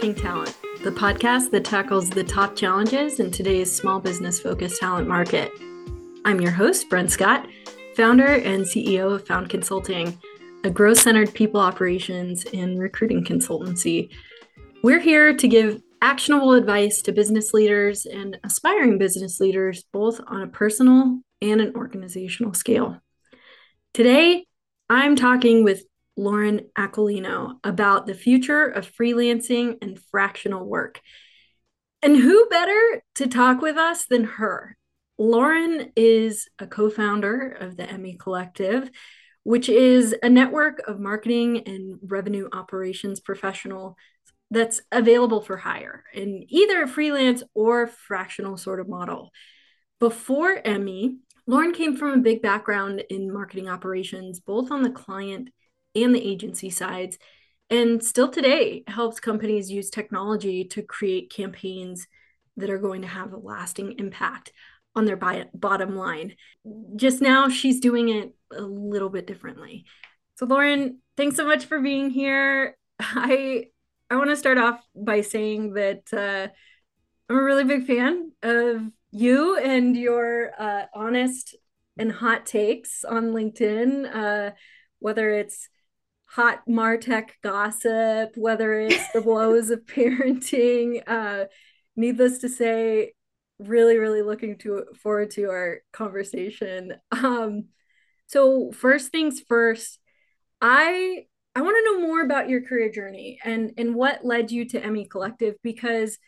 Marketing Talent, the podcast that tackles the top challenges in today's small business focused talent market. I'm your host, Brent Scott, founder and CEO of Found Consulting, a growth centered people operations and recruiting consultancy. We're here to give actionable advice to business leaders and aspiring business leaders, both on a personal and an organizational scale. Today, I'm talking with Lauren Aquilino about the future of freelancing and fractional work. And who better to talk with us than her? Lauren is a co founder of the EMMIE Collective, which is a network of marketing and revenue operations professional that's available for hire in either a freelance or fractional sort of model. Before EMMIE, Lauren came from a big background in marketing operations, both on the client and the agency sides, and still today helps companies use technology to create campaigns that are going to have a lasting impact on their bottom line. Just now, she's doing it a little bit differently. So, Lauren, thanks so much for being here. I I want to start off by saying that uh, I'm a really big fan of you and your uh, honest and hot takes on LinkedIn, uh, whether it's hot Martech gossip, whether it's the woes of parenting. Uh, needless to say, really, really looking to forward to our conversation. Um, so first things first, I I want to know more about your career journey and and what led you to EMMIE Collective because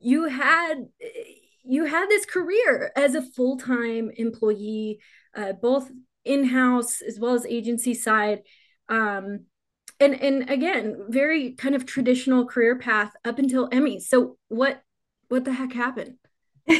you had you had this career as a full-time employee, uh, both in-house as well as agency side um, and and again very kind of traditional career path up until EMMIE. So what what the heck happened?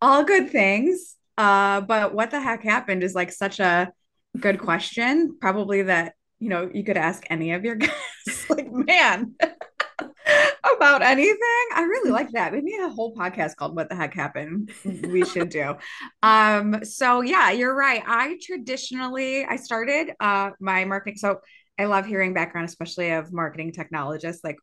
All good things uh but what the heck happened is like such a good question probably that you know you could ask any of your guests. Like man about anything. I really like that. Maybe a whole podcast called What the Heck Happened. We should do. Um, so yeah, you're right. I traditionally I started uh my marketing. So I love hearing background, especially of marketing technologists. Like,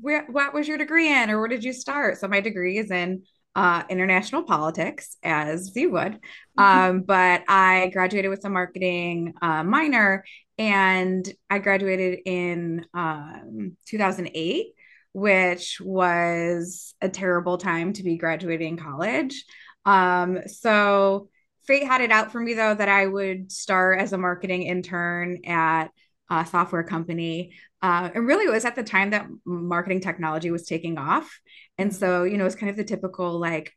where what was your degree in, or where did you start? So my degree is in uh, international politics, as you would. Mm-hmm. Um, but I graduated with a marketing uh, minor, and I graduated in um, 2008, which was a terrible time to be graduating college. Um, so fate had it out for me though that I would start as a marketing intern at a software company. Uh, and really, it was at the time that marketing technology was taking off. And so, you know, it's kind of the typical like,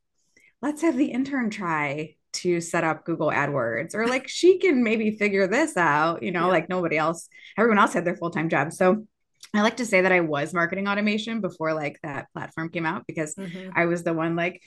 let's have the intern try to set up Google AdWords, or like she can maybe figure this out, you know, yeah. like nobody else, everyone else had their full time job. So I like to say that I was marketing automation before like that platform came out because mm-hmm. I was the one like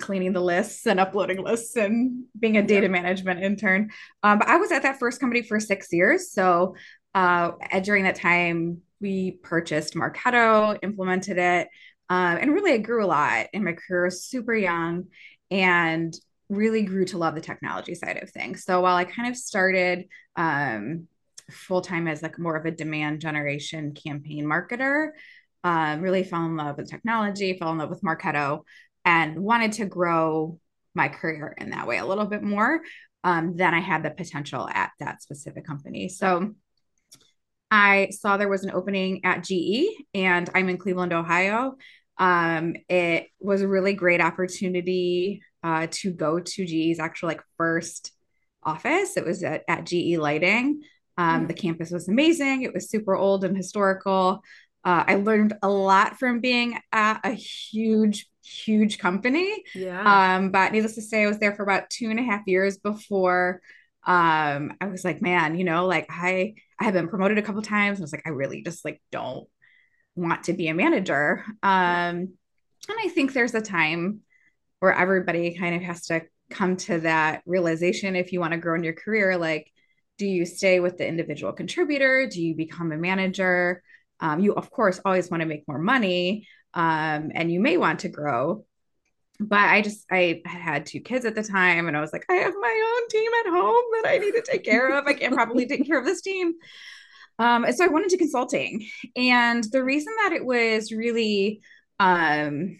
cleaning the lists and uploading lists and being a data management intern. Um, but I was at that first company for six years. So uh, during that time, we purchased Marketo, implemented it, um, and really I grew a lot in my career. Super young, and really grew to love the technology side of things. So while I kind of started um, full time as like more of a demand generation campaign marketer, um, really fell in love with technology, fell in love with Marketo, and wanted to grow my career in that way a little bit more um, than I had the potential at that specific company. So I saw there was an opening at GE, and I'm in Cleveland, Ohio. Um, it was a really great opportunity uh, to go to GE's actual like first office. It was at, at GE Lighting. Um, The campus was amazing. It was super old and historical. Uh, I learned a lot from being at a huge huge company. Yeah. Um, but needless to say, I was there for about two and a half years before um I was like, man, you know, like I I have been promoted a couple times. I was like, I really just like don't want to be a manager. Um, and I think there's a time where everybody kind of has to come to that realization if you want to grow in your career, like, do you stay with the individual contributor? Do you become a manager? Um, you of course always want to make more money, um, and you may want to grow but i just i had two kids at the time and i was like i have my own team at home that i need to take care of i can't probably take care of this team Um, so I went into consulting, and the reason that it was really um,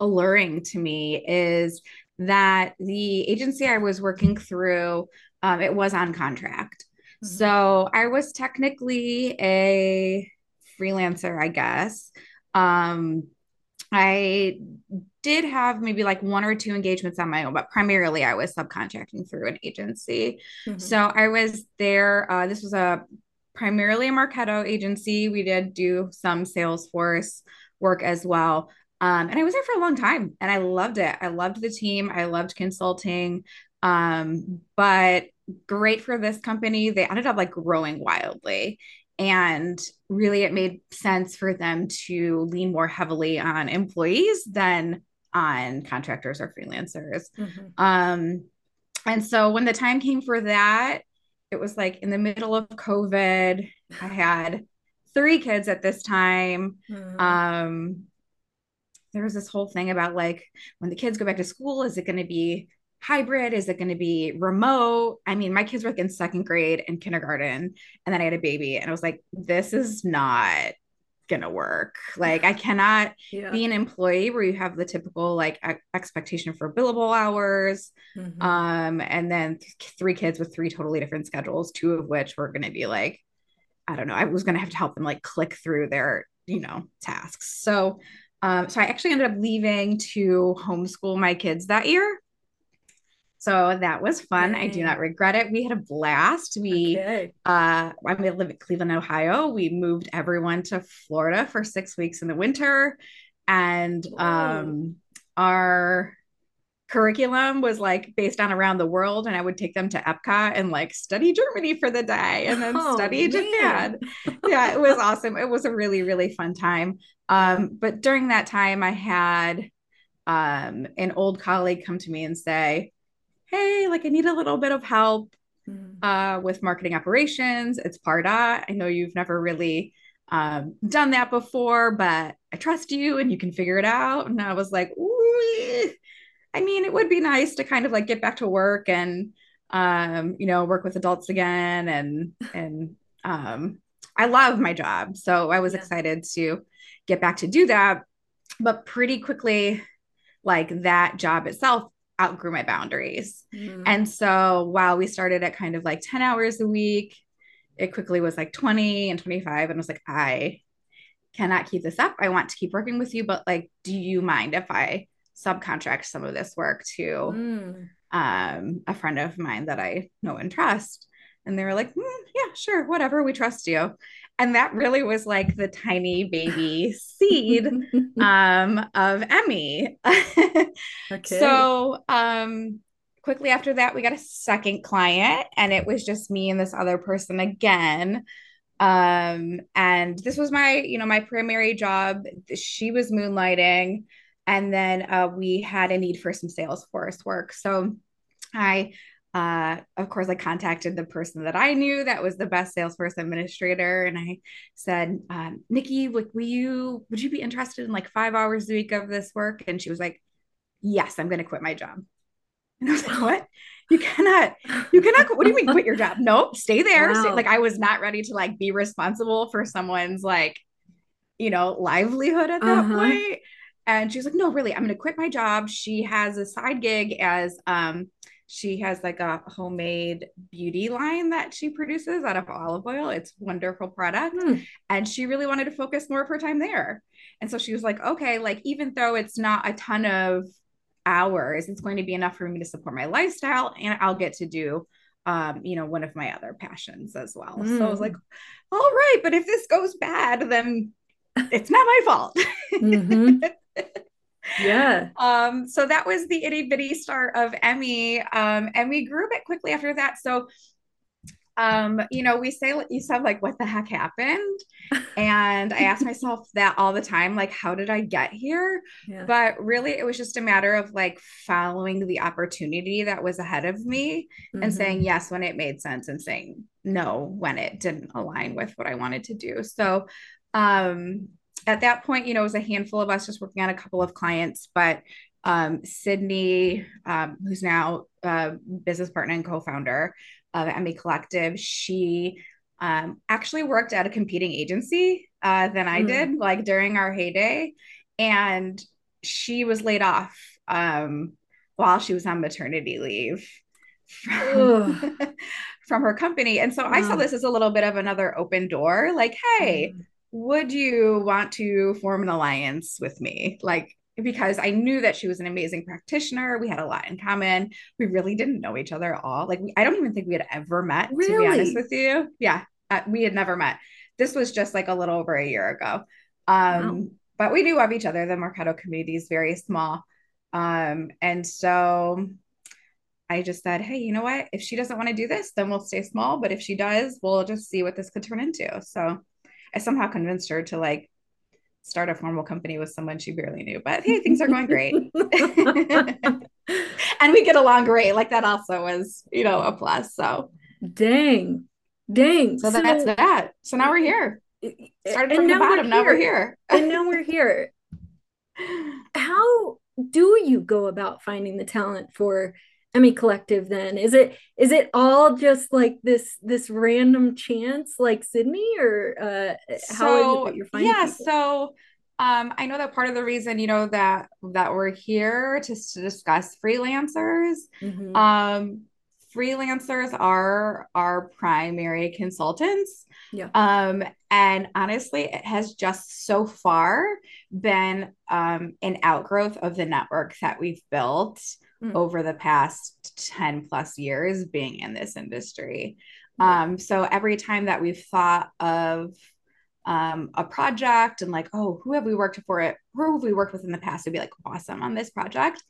alluring to me is that the agency I was working through, um, it was on contract. Mm-hmm. So I was technically a freelancer, I guess. Um, I did have maybe like one or two engagements on my own, but primarily I was subcontracting through an agency. Mm-hmm. So I was there. Uh, this was a primarily a Marketo agency. We did do some Salesforce work as well. Um, and I was there for a long time and I loved it. I loved the team. I loved consulting. Um, but great for this company. They ended up like growing wildly. And really, it made sense for them to lean more heavily on employees than on contractors or freelancers. Mm-hmm. Um, and so when the time came for that, it was like in the middle of COVID. I had three kids at this time. Mm-hmm. Um, there was this whole thing about like when the kids go back to school, is it going to be hybrid? Is it going to be remote? I mean, my kids were like in second grade and kindergarten, and then I had a baby, and I was like, this is not gonna work. Like I cannot yeah. be an employee where you have the typical like e- expectation for billable hours. Mm-hmm. Um, and then th- three kids with three totally different schedules, two of which were gonna be like, I don't know, I was gonna have to help them like click through their, you know, tasks. So um, so I actually ended up leaving to homeschool my kids that year. So that was fun. Yay. I do not regret it. We had a blast. We okay. uh I live in Cleveland, Ohio. We moved everyone to Florida for six weeks in the winter. And um our curriculum was like based on around the world and I would take them to Epcot and like study Germany for the day and then oh, study man. Japan. yeah, it was awesome. It was a really really fun time. Um but during that time I had um an old colleague come to me and say, hey, like I need a little bit of help mm. uh, with marketing operations. It's Pardot. I know you've never really um, done that before, but I trust you and you can figure it out. And I was like, Ooh. I mean, it would be nice to kind of like get back to work and um, you know, work with adults again and and um I love my job. So I was yeah. excited to get back to do that. But pretty quickly, like that job itself outgrew my boundaries. Mm. And so while we started at kind of like 10 hours a week, it quickly was like 20 and 25. And I was like, I cannot keep this up. I want to keep working with you, but like, do you mind if I subcontract some of this work to mm. um, a friend of mine that I know and trust? And they were like, mm, yeah, sure, whatever. We trust you and that really was like the tiny baby seed um, of EMMIE. okay. So um, quickly after that, we got a second client, and it was just me and this other person again. Um, and this was my, you know, my primary job. She was moonlighting, and then uh, we had a need for some Salesforce work. So I uh, of course, I contacted the person that I knew that was the best Salesforce administrator, and I said, um, "Nikki, like, will you would you be interested in like five hours a week of this work?" And she was like, "Yes, I'm going to quit my job." And I was like, "What? You cannot, you cannot. What do you mean quit your job? Nope, stay there. Wow. Stay. Like, I was not ready to like be responsible for someone's like, you know, livelihood at that uh-huh. point. And she's like, "No, really, I'm going to quit my job." She has a side gig as um she has like a homemade beauty line that she produces out of olive oil. It's wonderful product. Mm. And she really wanted to focus more of her time there. And so she was like, okay, like even though it's not a ton of hours, it's going to be enough for me to support my lifestyle and I'll get to do um, you know, one of my other passions as well. Mm. So I was like, all right, but if this goes bad, then it's not my fault. mm-hmm. Yeah. Um, so that was the itty bitty start of EMMIE. Um, and we grew a bit quickly after that. So um, you know, we say you said like what the heck happened? And I ask myself that all the time, like, how did I get here? Yeah. But really it was just a matter of like following the opportunity that was ahead of me mm-hmm. and saying yes when it made sense and saying no when it didn't align with what I wanted to do. So um at that point, you know, it was a handful of us just working on a couple of clients, but um, Sydney, um, who's now a business partner and co-founder of EMMIE Collective, she um, actually worked at a competing agency uh, than I mm. did, like during our heyday. And she was laid off um, while she was on maternity leave from, from her company. And so wow. I saw this as a little bit of another open door like, hey, mm. Would you want to form an alliance with me? Like, because I knew that she was an amazing practitioner. We had a lot in common. We really didn't know each other at all. Like, we, I don't even think we had ever met, really? to be honest with you. Yeah, uh, we had never met. This was just like a little over a year ago. Um, wow. But we knew of each other. The Marketo community is very small. Um, and so I just said, hey, you know what? If she doesn't want to do this, then we'll stay small. But if she does, we'll just see what this could turn into. So I somehow convinced her to like start a formal company with someone she barely knew. But hey, things are going great. and we get along great. Like that also was, you know, a plus. So dang. Dang. So, so that's that. So now we're here. Started from the bottom. Now we're here. and now we're here. How do you go about finding the talent for EMMIE Collective then? Is it is it all just like this this random chance like Sydney or uh how so, is you're finding Yeah, people? so um I know that part of the reason, you know, that that we're here to, to discuss freelancers. Mm-hmm. Um freelancers are our primary consultants. Yeah. Um, and honestly, it has just so far been um, an outgrowth of the network that we've built mm. over the past 10 plus years being in this industry. Um, so every time that we've thought of um, a project and like, oh, who have we worked for it? Who have we worked with in the past? To be like, awesome on this project.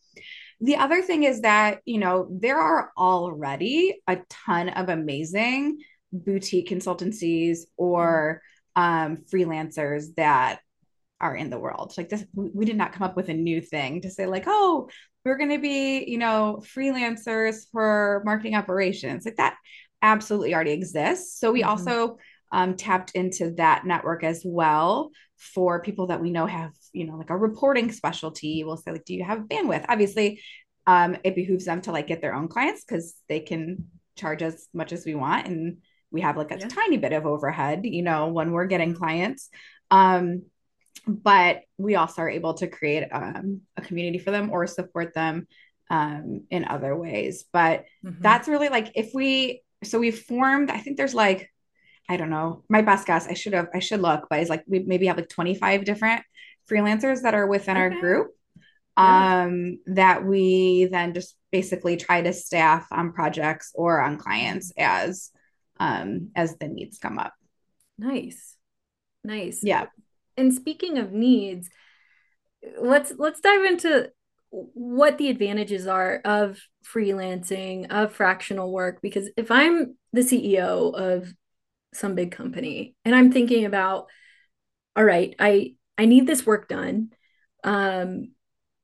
The other thing is that, you know, there are already a ton of amazing boutique consultancies or um, freelancers that are in the world. Like this, we did not come up with a new thing to say, like, oh, we're going to be, you know, freelancers for marketing operations. Like that absolutely already exists. So we mm-hmm. also um, tapped into that network as well for people that we know have, you know, like a reporting specialty. We'll say, like, do you have bandwidth? Obviously, um, it behooves them to like get their own clients because they can charge as much as we want. And we have like a yeah. tiny bit of overhead, you know, when we're getting mm-hmm. clients. Um, but we also are able to create um, a community for them or support them um, in other ways. But mm-hmm. that's really like if we so we formed. I think there's like I don't know. My best guess. I should have. I should look, but it's like we maybe have like 25 different freelancers that are within okay. our group. Yeah. Um, that we then just basically try to staff on projects or on clients as um as the needs come up. Nice. Nice. Yeah and speaking of needs, let's let's dive into what the advantages are of freelancing, of fractional work because if I'm the CEO of some big company and I'm thinking about all right, I I need this work done. Um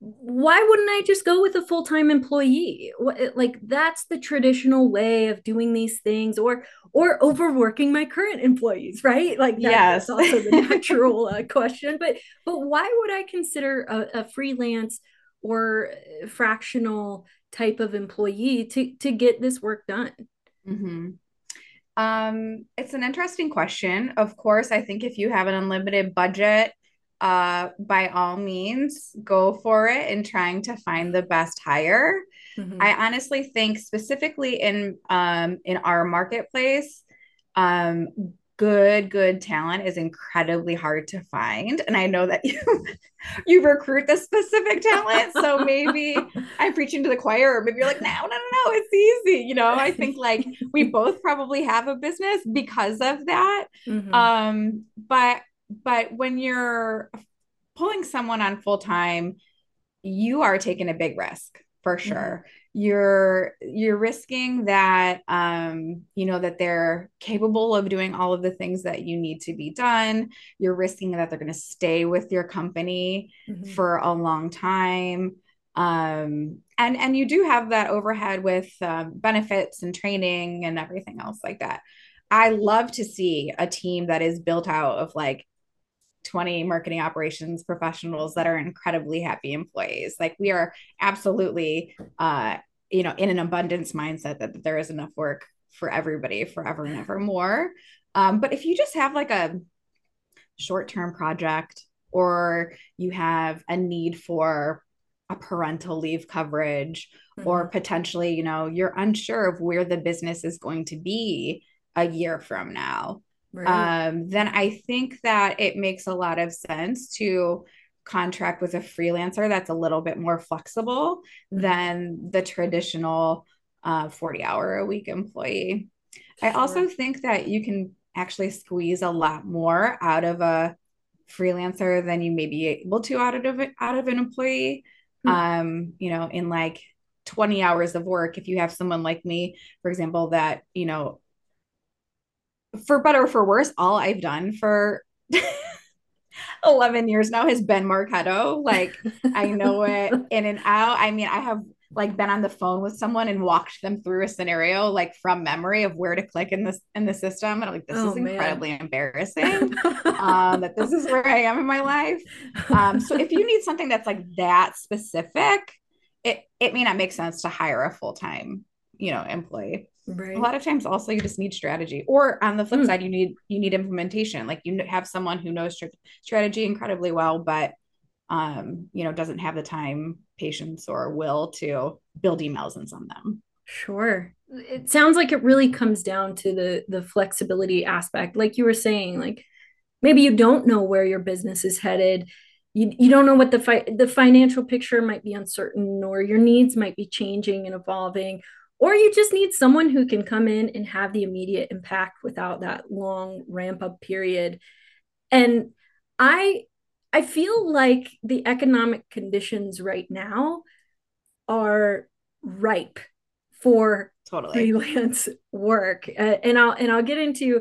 why wouldn't I just go with a full time employee? Like that's the traditional way of doing these things, or or overworking my current employees, right? Like that, yes. that's also the natural uh, question. But but why would I consider a, a freelance or fractional type of employee to to get this work done? Mm-hmm. Um, it's an interesting question. Of course, I think if you have an unlimited budget uh, by all means, go for it in trying to find the best hire. Mm-hmm. I honestly think, specifically in um, in our marketplace, um, good good talent is incredibly hard to find and i know that you you recruit the specific talent so maybe i'm preaching to the choir or maybe you're like no no no no it's easy you know i think like we both probably have a business because of that mm-hmm. um but but when you're pulling someone on full time, you are taking a big risk for mm-hmm. sure. Mm-hmm. You're you're risking that um, you know that they're capable of doing all of the things that you need to be done. You're risking that they're going to stay with your company mm-hmm. for a long time. Um, and and you do have that overhead with um, benefits and training and everything else like that. I love to see a team that is built out of like 20 marketing operations professionals that are incredibly happy employees. Like we are absolutely uh, you know, in an abundance mindset that, that there is enough work for everybody forever and ever more. Um, but if you just have like a short term project or you have a need for a parental leave coverage mm-hmm. or potentially you know you're unsure of where the business is going to be a year from now right. um, then i think that it makes a lot of sense to contract with a freelancer that's a little bit more flexible than the traditional uh, 40 hour a week employee sure. i also think that you can actually squeeze a lot more out of a freelancer than you may be able to out of out of an employee. Mm-hmm. Um, you know, in like 20 hours of work, if you have someone like me, for example, that, you know, for better or for worse, all I've done for 11 years now has been Marketo. Like I know it in and out. I mean, I have like been on the phone with someone and walked them through a scenario like from memory of where to click in this in the system and I'm like this oh, is incredibly man. embarrassing um, that this is where I am in my life um, so if you need something that's like that specific it it may not make sense to hire a full-time you know employee right. a lot of times also you just need strategy or on the flip mm. side you need you need implementation like you have someone who knows strategy incredibly well but um, you know, doesn't have the time, patience, or will to build emails and send them. Sure. It sounds like it really comes down to the the flexibility aspect. Like you were saying, like maybe you don't know where your business is headed. You, you don't know what the fi- the financial picture might be uncertain or your needs might be changing and evolving or you just need someone who can come in and have the immediate impact without that long ramp up period. And i I feel like the economic conditions right now are ripe for totally. freelance work, uh, and I'll and I'll get into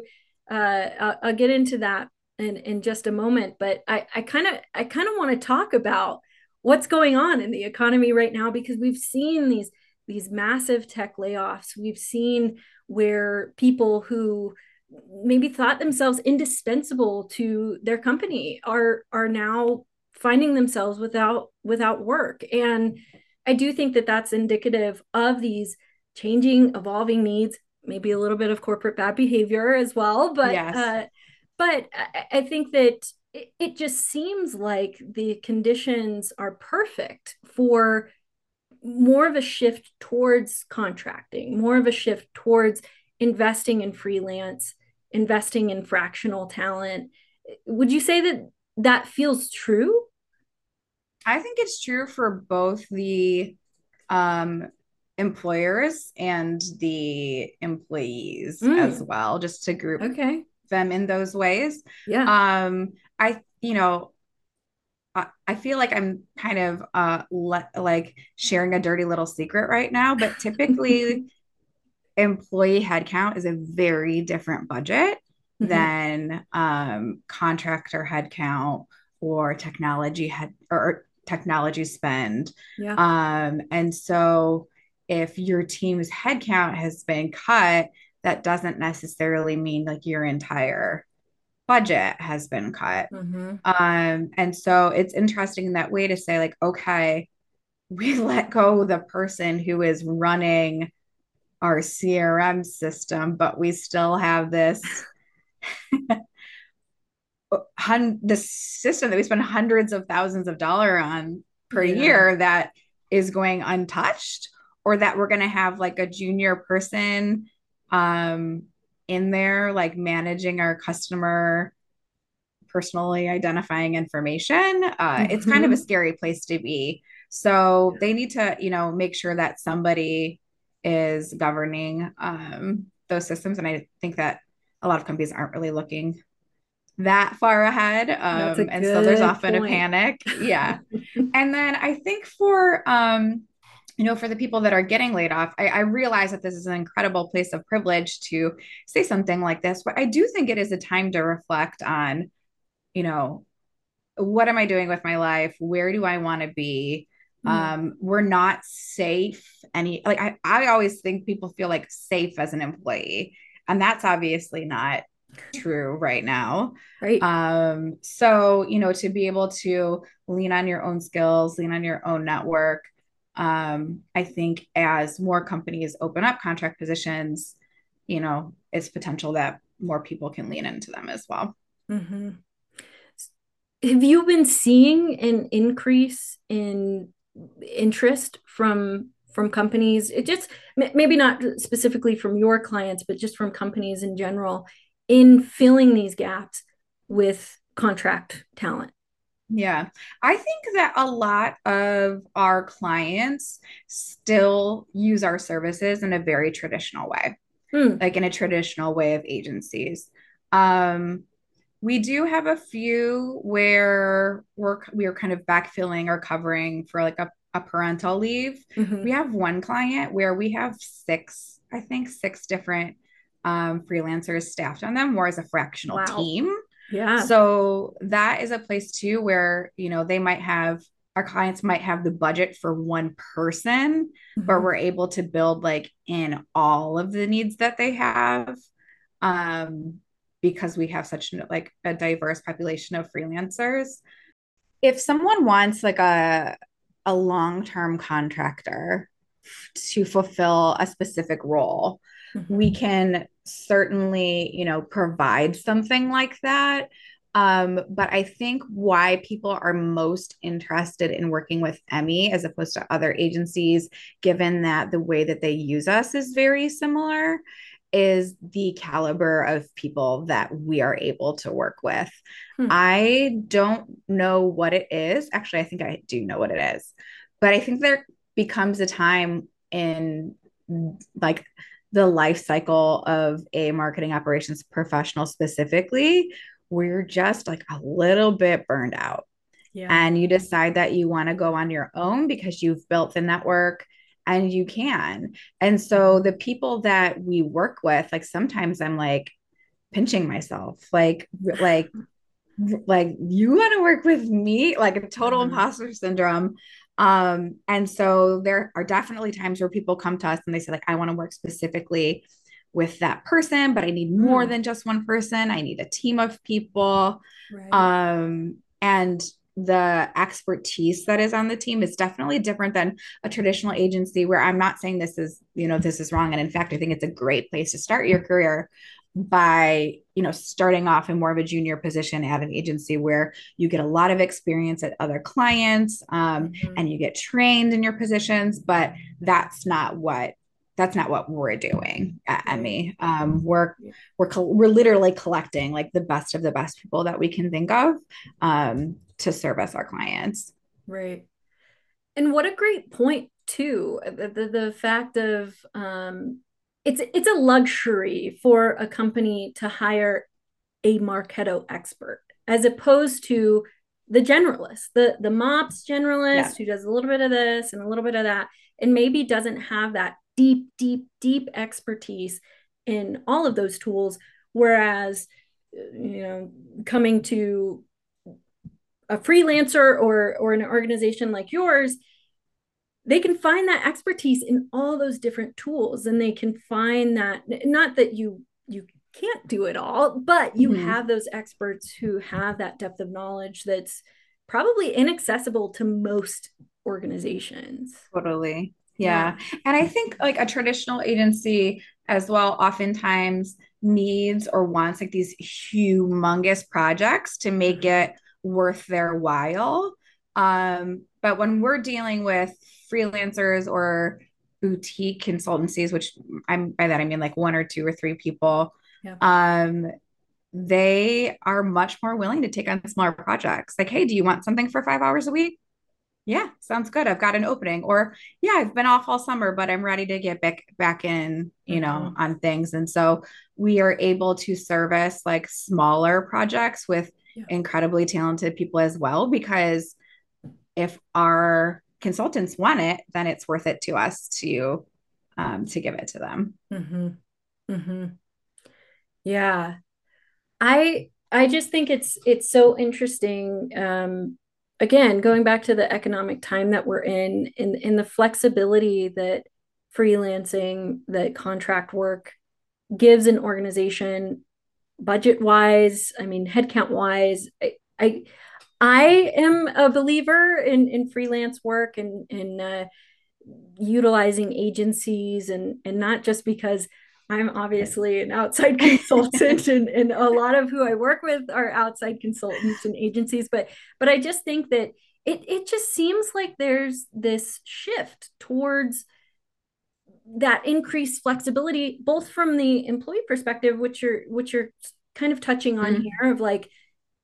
uh, I'll, I'll get into that in in just a moment. But I I kind of I kind of want to talk about what's going on in the economy right now because we've seen these these massive tech layoffs. We've seen where people who maybe thought themselves indispensable to their company are are now finding themselves without without work and i do think that that's indicative of these changing evolving needs maybe a little bit of corporate bad behavior as well but yes. uh, but I, I think that it, it just seems like the conditions are perfect for more of a shift towards contracting more of a shift towards investing in freelance investing in fractional talent. Would you say that that feels true? I think it's true for both the um, employers and the employees mm. as well, just to group okay. them in those ways. Yeah. Um, I, you know, I, feel like I'm kind of uh le- like sharing a dirty little secret right now, but typically employee headcount is a very different budget mm-hmm. than um, contractor headcount or technology head or technology spend. Yeah. Um, and so if your team's headcount has been cut, that doesn't necessarily mean like your entire budget has been cut. Mm-hmm. Um, and so it's interesting in that way to say, like, okay, we let go the person who is running our CRM system, but we still have this hun- the system that we spend hundreds of thousands of dollar on per yeah. year that is going untouched or that we're going to have like a junior person um in there like managing our customer personally identifying information uh, mm-hmm. it's kind of a mm-hmm. scary place to be so they need to you know make sure that somebody is governing um, those systems. And I think that a lot of companies aren't really looking that far ahead. Um, and so there's often point. a panic. Yeah. and then I think for, um, you know, for the people that are getting laid off, I, I, realize that this is an incredible place of privilege to say something like this, but I do think it is a time to reflect on, you know, what am I doing with my life? Where do I want to be? Mm-hmm. Um, we're not safe any like I, I always think people feel like safe as an employee. And that's obviously not true right now. Right. Um, so you know, to be able to lean on your own skills, lean on your own network. Um, I think as more companies open up contract positions, you know, it's potential that more people can lean into them as well. Mm-hmm. Have you been seeing an increase in interest from from companies it just maybe not specifically from your clients but just from companies in general in filling these gaps with contract talent yeah, I think that a lot of our clients still use our services in a very traditional way, Hmm. like in a traditional way of agencies. Um, we do have a few where we're we are kind of backfilling or covering for like a, a parental leave. Mhm. We have one client where we have six, I think six different um, freelancers staffed on them, more as a fractional Wow. team. Yeah So that is a place too where, you know, they might have our clients might have the budget for one person, but Mhm. we're able to build like in all of the needs that they have. Um, because we have such like a diverse population of freelancers. If someone wants like a a long-term contractor to fulfill a specific role, Mhm. we can certainly, you know, provide something like that. Um, but I think why people are most interested in working with EMMIE as opposed to other agencies, given that the way that they use us is very similar, is the caliber of people that we are able to work with. Hmm. I don't know what it is. Actually, I think I do know what it is, but I think there becomes a time in like the life cycle of a marketing operations professional specifically we're just like a little bit burned out. Yeah. And you decide that you want to go on your own because you've built the network and you can. And so the people that we work with like sometimes i'm like pinching myself like like like you want to work with me? Like a total Mhm. imposter syndrome um and so there are definitely times where people come to us and they say like i want to work specifically with that person but i need more Hmm. than just one person. I need a team of people. Right. Um and the expertise that is on the team is definitely different than a traditional agency where i'm not saying this is you know this is wrong. And in fact i think it's a great place to start your career by you know starting off in more of a junior position at an agency where you get a lot of experience at other clients um, Mhm. and you get trained in your positions but that's not what that's not what we're doing at EMMIE. Um, we're we're we're literally collecting like the best of the best people that we can think of um, to service our clients. Right. And what a great point too. The, the, the fact of um it's it's a luxury for a company to hire a Marketo expert as opposed to the generalist, the the MOPS generalist Yeah. who does a little bit of this and a little bit of that and maybe doesn't have that deep deep deep expertise in all of those tools whereas uh, you know coming to a freelancer or or an organization like yours they can find that expertise in all those different tools and they can find that not that you you can't do it all but you Mhm. have those experts who have that depth of knowledge that's probably inaccessible to most organizations Totally. Yeah. And I think like a traditional agency as well, oftentimes needs or wants like these humongous projects to make it worth their while. Um, but when we're dealing with freelancers or boutique consultancies, which I'm by that I mean like one or two or three people, Yeah. um, they are much more willing to take on smaller projects. Like, hey, do you want something for five hours a week? Yeah, sounds good. I've got an opening. Or yeah, I've been off all summer, but I'm ready to get back back in, you know, on things. And so we are able to service like smaller projects with Yeah. incredibly talented people as well because if our consultants want it, then it's worth it to us to um to give it to them. Mm-hmm. Mm-hmm. Yeah. I I just think it's it's so interesting. Um, again, going back to the economic time that we're in, in in the flexibility that freelancing, that contract work gives an organization budget wise, I mean, headcount wise. I, I I am a believer in in freelance work and in uh, utilizing agencies and and not just because I'm obviously an outside consultant and, and a lot of who I work with are outside consultants and agencies, but but I just think that it it just seems like there's this shift towards that increased flexibility both from the employee perspective which you're which you're kind of touching on mm-hmm. here of like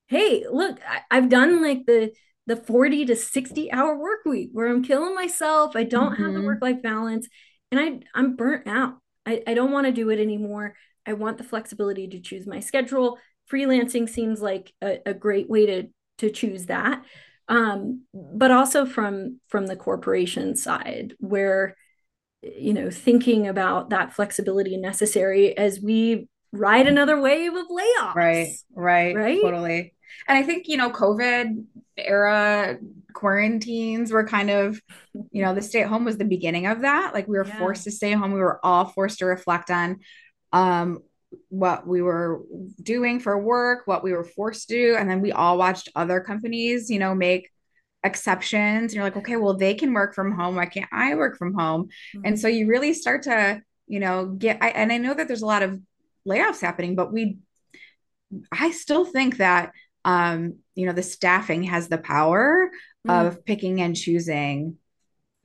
hey look I, have done like the the 40 to 60 hour work week where i'm killing myself. I don't mm-hmm. have the mm-hmm. work life balance and i i'm burnt out. I, I don't want to do it anymore. I want the flexibility to choose my schedule. Freelancing seems like a, a great way to to choose that. Um, but also from from the corporation side where you know thinking about that flexibility necessary as we ride another wave of layoffs. Right right right? totally and i think you know covid era quarantines were kind of you know the stay at home was the beginning of that. Like we were yeah. forced to stay home. We were all forced to reflect on um what we were doing for work what we were forced to do. And then we all watched other companies you know make exceptions. And you're like okay well they can work from home. Why can't i work from home? Mm-hmm. and so you really start to you know get I, and i know that there's a lot of layoffs happening but we i still think that um you know the staffing has the power mm-hmm. of picking and choosing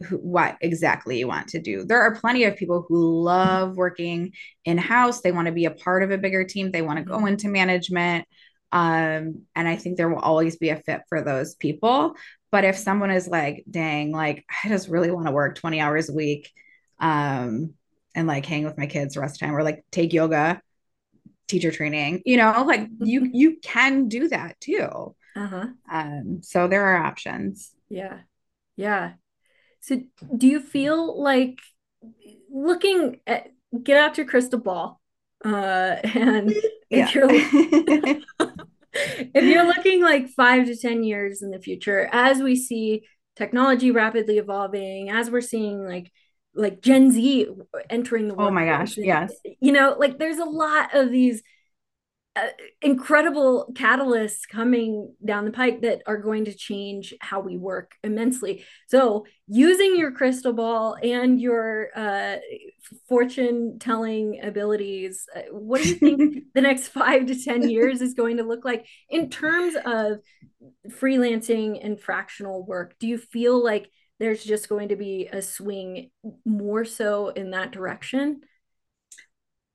who, what exactly you want to do there are plenty of people who love working in house they want to be a part of a bigger team they want to go mm-hmm. into management um, and I think there will always be a fit for those people. But if someone is like, dang, like I just really want to work 20 hours a week um, and like hang with my kids the rest of time or like take yoga, teacher training, you know, like you mm-hmm. you can do that too. Uh-huh. Um, so there are options. Yeah. Yeah. So do you feel like looking at get out your crystal ball uh and if you're if you're looking like five to 10 years in the future, as we see technology rapidly evolving, as we're seeing like like Gen Z entering the world. Oh my gosh, yes. You know, like there's a lot of these uh, incredible catalysts coming down the pike that are going to change how we work immensely. So, using your crystal ball and your uh, fortune telling abilities, uh, what do you think the next five to 10 years is going to look like in terms of freelancing and fractional work? Do you feel like there's just going to be a swing more so in that direction?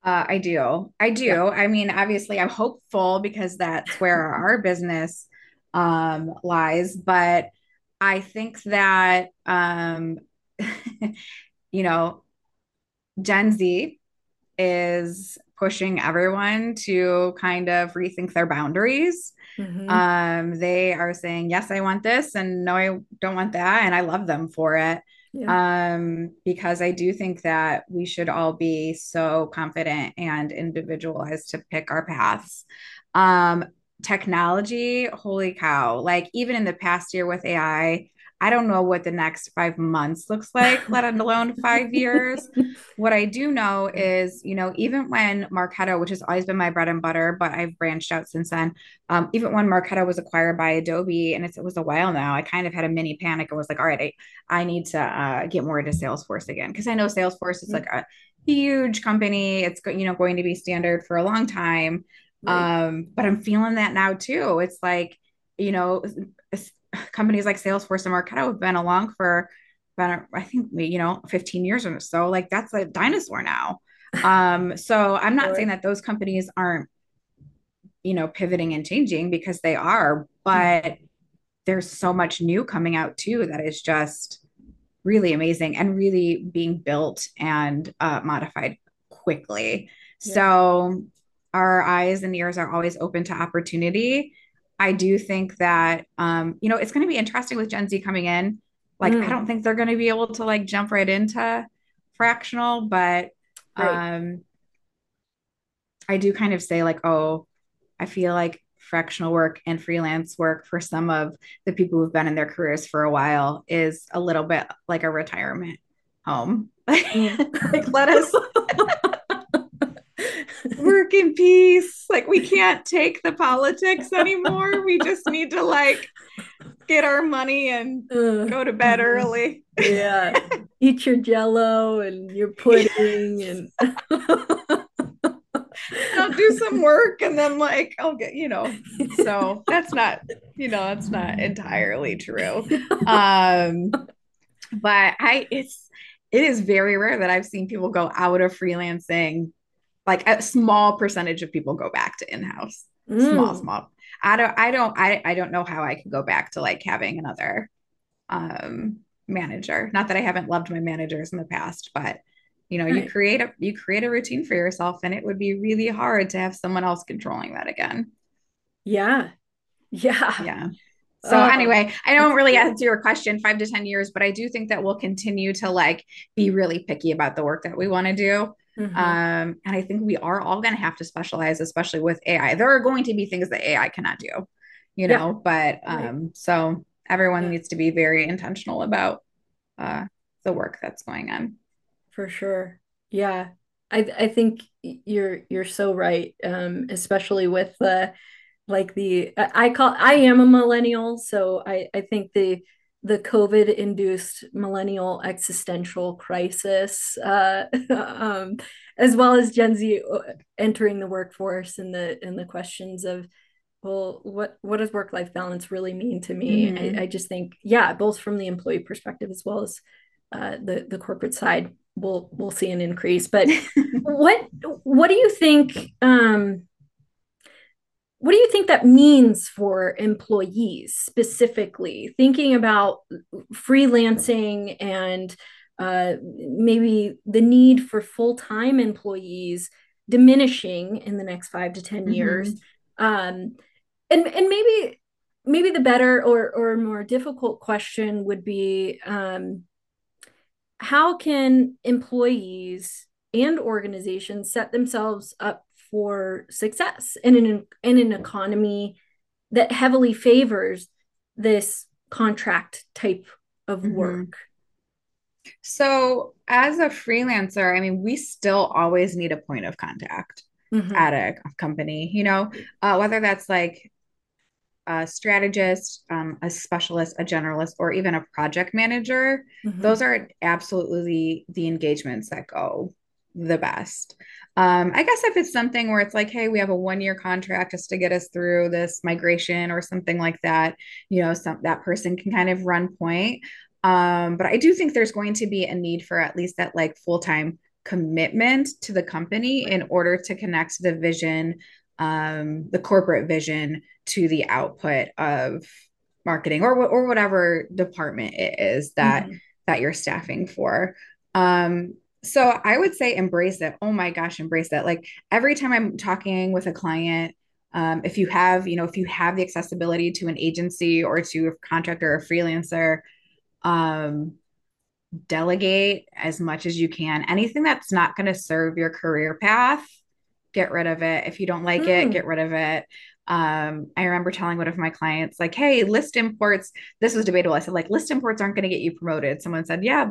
Uh, I do. I do. Yeah. I mean, obviously, I'm hopeful because that's where our business um, lies. But I think that, um, you know, Gen Z is pushing everyone to kind of rethink their boundaries. Mm-hmm. Um, they are saying, yes, I want this, and no, I don't want that. And I love them for it yeah. um, because I do think that we should all be so confident and individualized to pick our paths. Um, technology, holy cow! Like even in the past year with AI, I don't know what the next five months looks like, let alone five years. What I do know is, you know, even when Marketo, which has always been my bread and butter, but I've branched out since then, um, even when Marketo was acquired by Adobe, and it was a while now, I kind of had a mini panic and was like, all right, I, I need to uh, get more into Salesforce again. Because I know Salesforce is like a huge company. It's, you know, going to be standard for a long time. Right. Um, but I'm feeling that now too. It's like, you know, companies like Salesforce and Marketo have been along for about, I think, you know, 15 years or so. Like that's a dinosaur now. Um, so I'm not saying that those companies aren't, you know, pivoting and changing because they are, but mm-hmm. there's so much new coming out too that is just really amazing and really being built and uh, modified quickly. Yeah. So our eyes and ears are always open to opportunity I do think that um, you know, it's going to be interesting with Gen Z coming in. Like, mm. I don't think they're going to be able to like jump right into fractional, but right. um, I do kind of say like, oh, I feel like fractional work and freelance work for some of the people who've been in their careers for a while is a little bit like a retirement home. Mm. like, let us work in peace. Like we can't take the politics anymore. We just need to like get our money and go to bed early. yeah. Eat your jello and your pudding and I'll do some work and then like I'll get, you know. So that's not, you know, that's not entirely true. Um but I it's it is very rare that I've seen people go out of freelancing. Like a small percentage of people go back to in-house. Mm. Small, small. I don't I don't I I don't know how I could go back to like having another um manager. Not that I haven't loved my managers in the past, but you know, right. you create a you create a routine for yourself and it would be really hard to have someone else controlling that again. Yeah. Yeah. Yeah. So uh, anyway, I don't really answer your question five to 10 years, but I do think that we'll continue to like be really picky about the work that we want to do. Mm-hmm. Um, and I think we are all going to have to specialize, especially with AI. There are going to be things that AI cannot do, you know, yeah. but um, right. so everyone yeah. needs to be very intentional about uh, the work that's going on. For sure. Yeah. I, I think you're you're so right, um, especially with the like the I call I am a millennial, so I I think the the COVID induced millennial existential crisis, uh, um, as well as Gen Z uh, entering the workforce and the and the questions of, well, what what does work life balance really mean to me? Mm-hmm. I, I, just think, yeah, both from the employee perspective as well as uh, the the corporate side, we'll we'll see an increase. But what what do you think? Um, what do you think that means for employees specifically thinking about freelancing and uh, maybe the need for full-time employees diminishing in the next five to 10 mm-hmm. years um, and and maybe maybe the better or or more difficult question would be um, how can employees and organizations set themselves up for success in an in an economy that heavily favors this contract type of mm-hmm. work. So, as a freelancer, I mean, we still always need a point of contact mm-hmm. at a company, you know, uh, whether that's like a strategist, um, a specialist, a generalist, or even a project manager. Mm-hmm. Those are absolutely the engagements that go the best. Um, I guess if it's something where it's like, hey, we have a one year contract just to get us through this migration or something like that, you know, some that person can kind of run point. Um, but I do think there's going to be a need for at least that like full time commitment to the company in order to connect the vision, um, the corporate vision to the output of marketing or or whatever department it is that mm-hmm. that you're staffing for. Um, so I would say embrace it. Oh my gosh, embrace it. Like every time I'm talking with a client, um, if you have, you know, if you have the accessibility to an agency or to a contractor or a freelancer, um, delegate as much as you can. Anything that's not going to serve your career path, get rid of it. If you don't like mm. it, hmm. get rid of it. Um, I remember telling one of my clients, like, hey, list imports, this was debatable. I said, like, list imports aren't going to get you promoted. Someone said, yeah,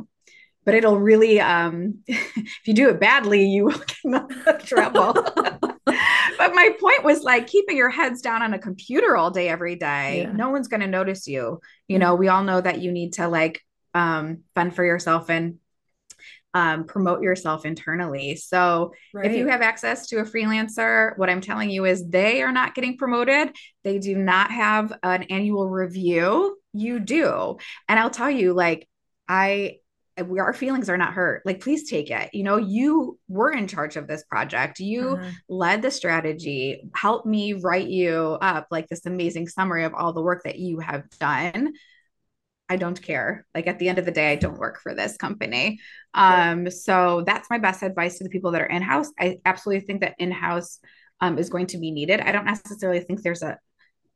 but it'll really um, if you do it badly you will get in trouble but my point was like keeping your heads down on a computer all day every day yeah. no one's going to notice you you know we all know that you need to like um, fund for yourself and um, promote yourself internally. So right. if you have access to a freelancer, what I'm telling you is they are not getting promoted. They do not have an annual review. You do. And I'll tell you, like, I we our feelings are not hurt. Like please take it. You know you were in charge of this project. You uh-huh. led the strategy help me write you up like this amazing summary of all the work that you have done. I don't care. Like at the end of the day i don't work for this company. Um yeah. so that's my best advice to the people that are in-house. I absolutely think that in-house um, is going to be needed. I don't necessarily think there's a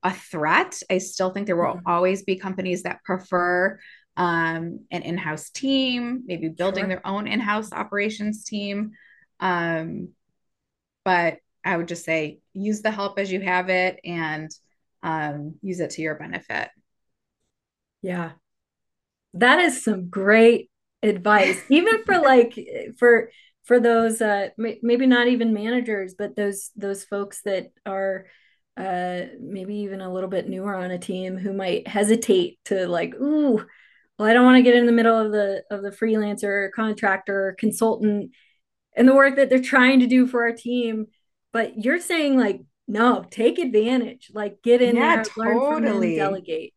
a threat. I still think there will mm-hmm. always be companies that prefer um, an in-house team, maybe building sure. their own in-house operations team. Um, but I would just say use the help as you have it and um, use it to your benefit. Yeah. That is some great advice. Even for like for for those uh maybe not even managers, but those those folks that are uh maybe even a little bit newer on a team who might hesitate to like ooh well, I don't want to get in the middle of the of the freelancer, contractor, consultant, and the work that they're trying to do for our team. But you're saying like, no, take advantage, like get in yeah, there, totally. learn from them, delegate.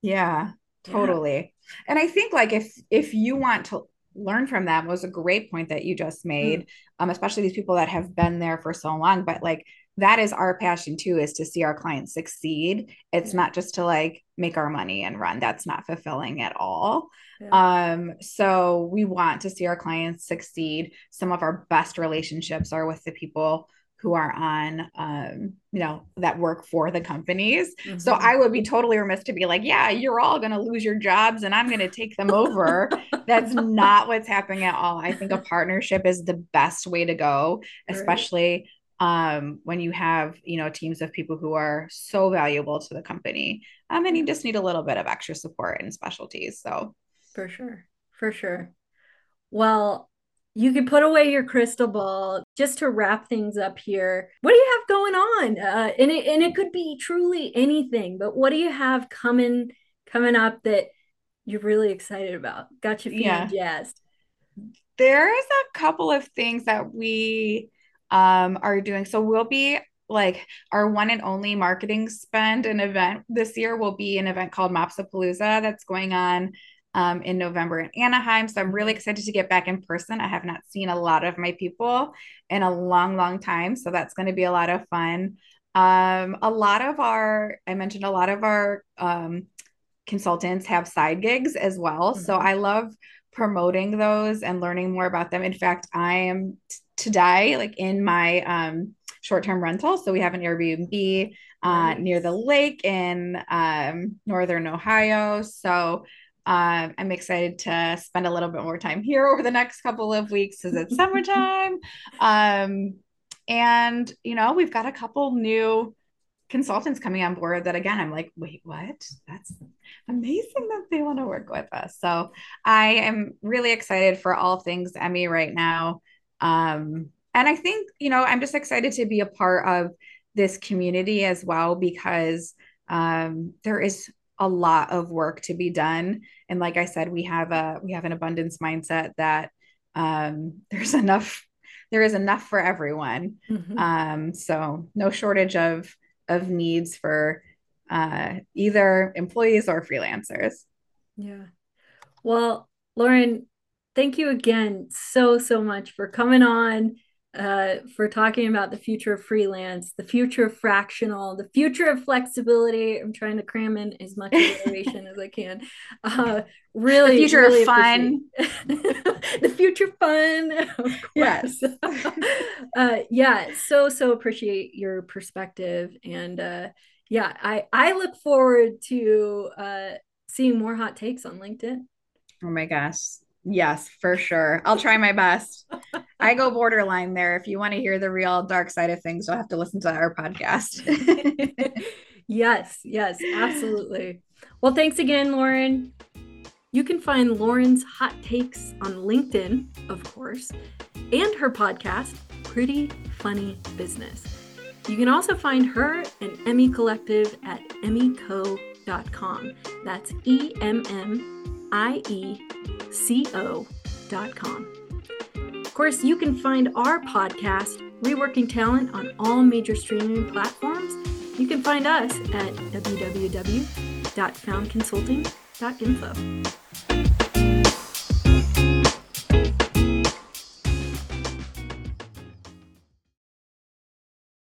Yeah, totally. Yeah. And I think like if if you want to learn from them was a great point that you just made, mm. um, especially these people that have been there for so long. But like that is our passion too is to see our clients succeed. It's not just to like make our money and run. That's not fulfilling at all. Yeah. um so we want to see our clients succeed. Some of our best relationships are with the people who are on um you know that work for the companies. Mm-hmm. so i would be totally remiss to be like yeah you're all going to lose your jobs and i'm going to take them over. That's not what's happening at all. I think a partnership is the best way to go especially um, when you have you know teams of people who are so valuable to the company um, and you just need a little bit of extra support and specialties so. For sure for sure. Well you can put away your crystal ball. Just to wrap things up here what do you have going on? Uh, and, it, and it could be truly anything but what do you have coming coming up that you're really excited about? Got you feeling yeah. jazzed. There's a couple of things that we um, are doing. So we'll be like our one and only marketing spend and event this year will be an event called MOps-Apalooza that's going on um, in November in Anaheim. So I'm really excited to get back in person. I have not seen a lot of my people in a long, long time. So that's going to be a lot of fun. Um, a lot of our, I mentioned a lot of our um, consultants have side gigs as well. Mm-hmm. So I love promoting those and learning more about them. In fact, I am today like in my um, short-term rental. So we have an Airbnb uh, nice. near the lake in um, northern Ohio. So um, I'm excited to spend a little bit more time here over the next couple of weeks as it's summertime. Um, and you know, we've got a couple new consultants coming on board that again i'm like wait what that's amazing that they want to work with us so i am really excited for all things EMMIE right now um, and i think you know i'm just excited to be a part of this community as well because um, there is a lot of work to be done and like i said we have a we have an abundance mindset that um, there's enough there is enough for everyone mm-hmm. um, so no shortage of of needs for uh, either employees or freelancers. Yeah. Well, Lauren, thank you again so, so much for coming on, uh, for talking about the future of freelance, the future of fractional, the future of flexibility. I'm trying to cram in as much information as I can. Uh, really, the future really of fun. the future fun. Yes. uh, yeah. So, so appreciate your perspective. And uh, yeah, I, I look forward to uh, seeing more hot takes on LinkedIn. Oh my gosh. Yes, for sure. I'll try my best. I go borderline there. If you want to hear the real dark side of things, you'll have to listen to our podcast. yes, yes, absolutely. Well, thanks again, Lauren. You can find Lauren's hot takes on LinkedIn, of course, and her podcast, Pretty Funny Business. You can also find her and EMMIE Collective at emmieco.com. That's E M M I E co.com. Of course, you can find our podcast, Reworking Talent, on all major streaming platforms. You can find us at www.foundconsulting.info.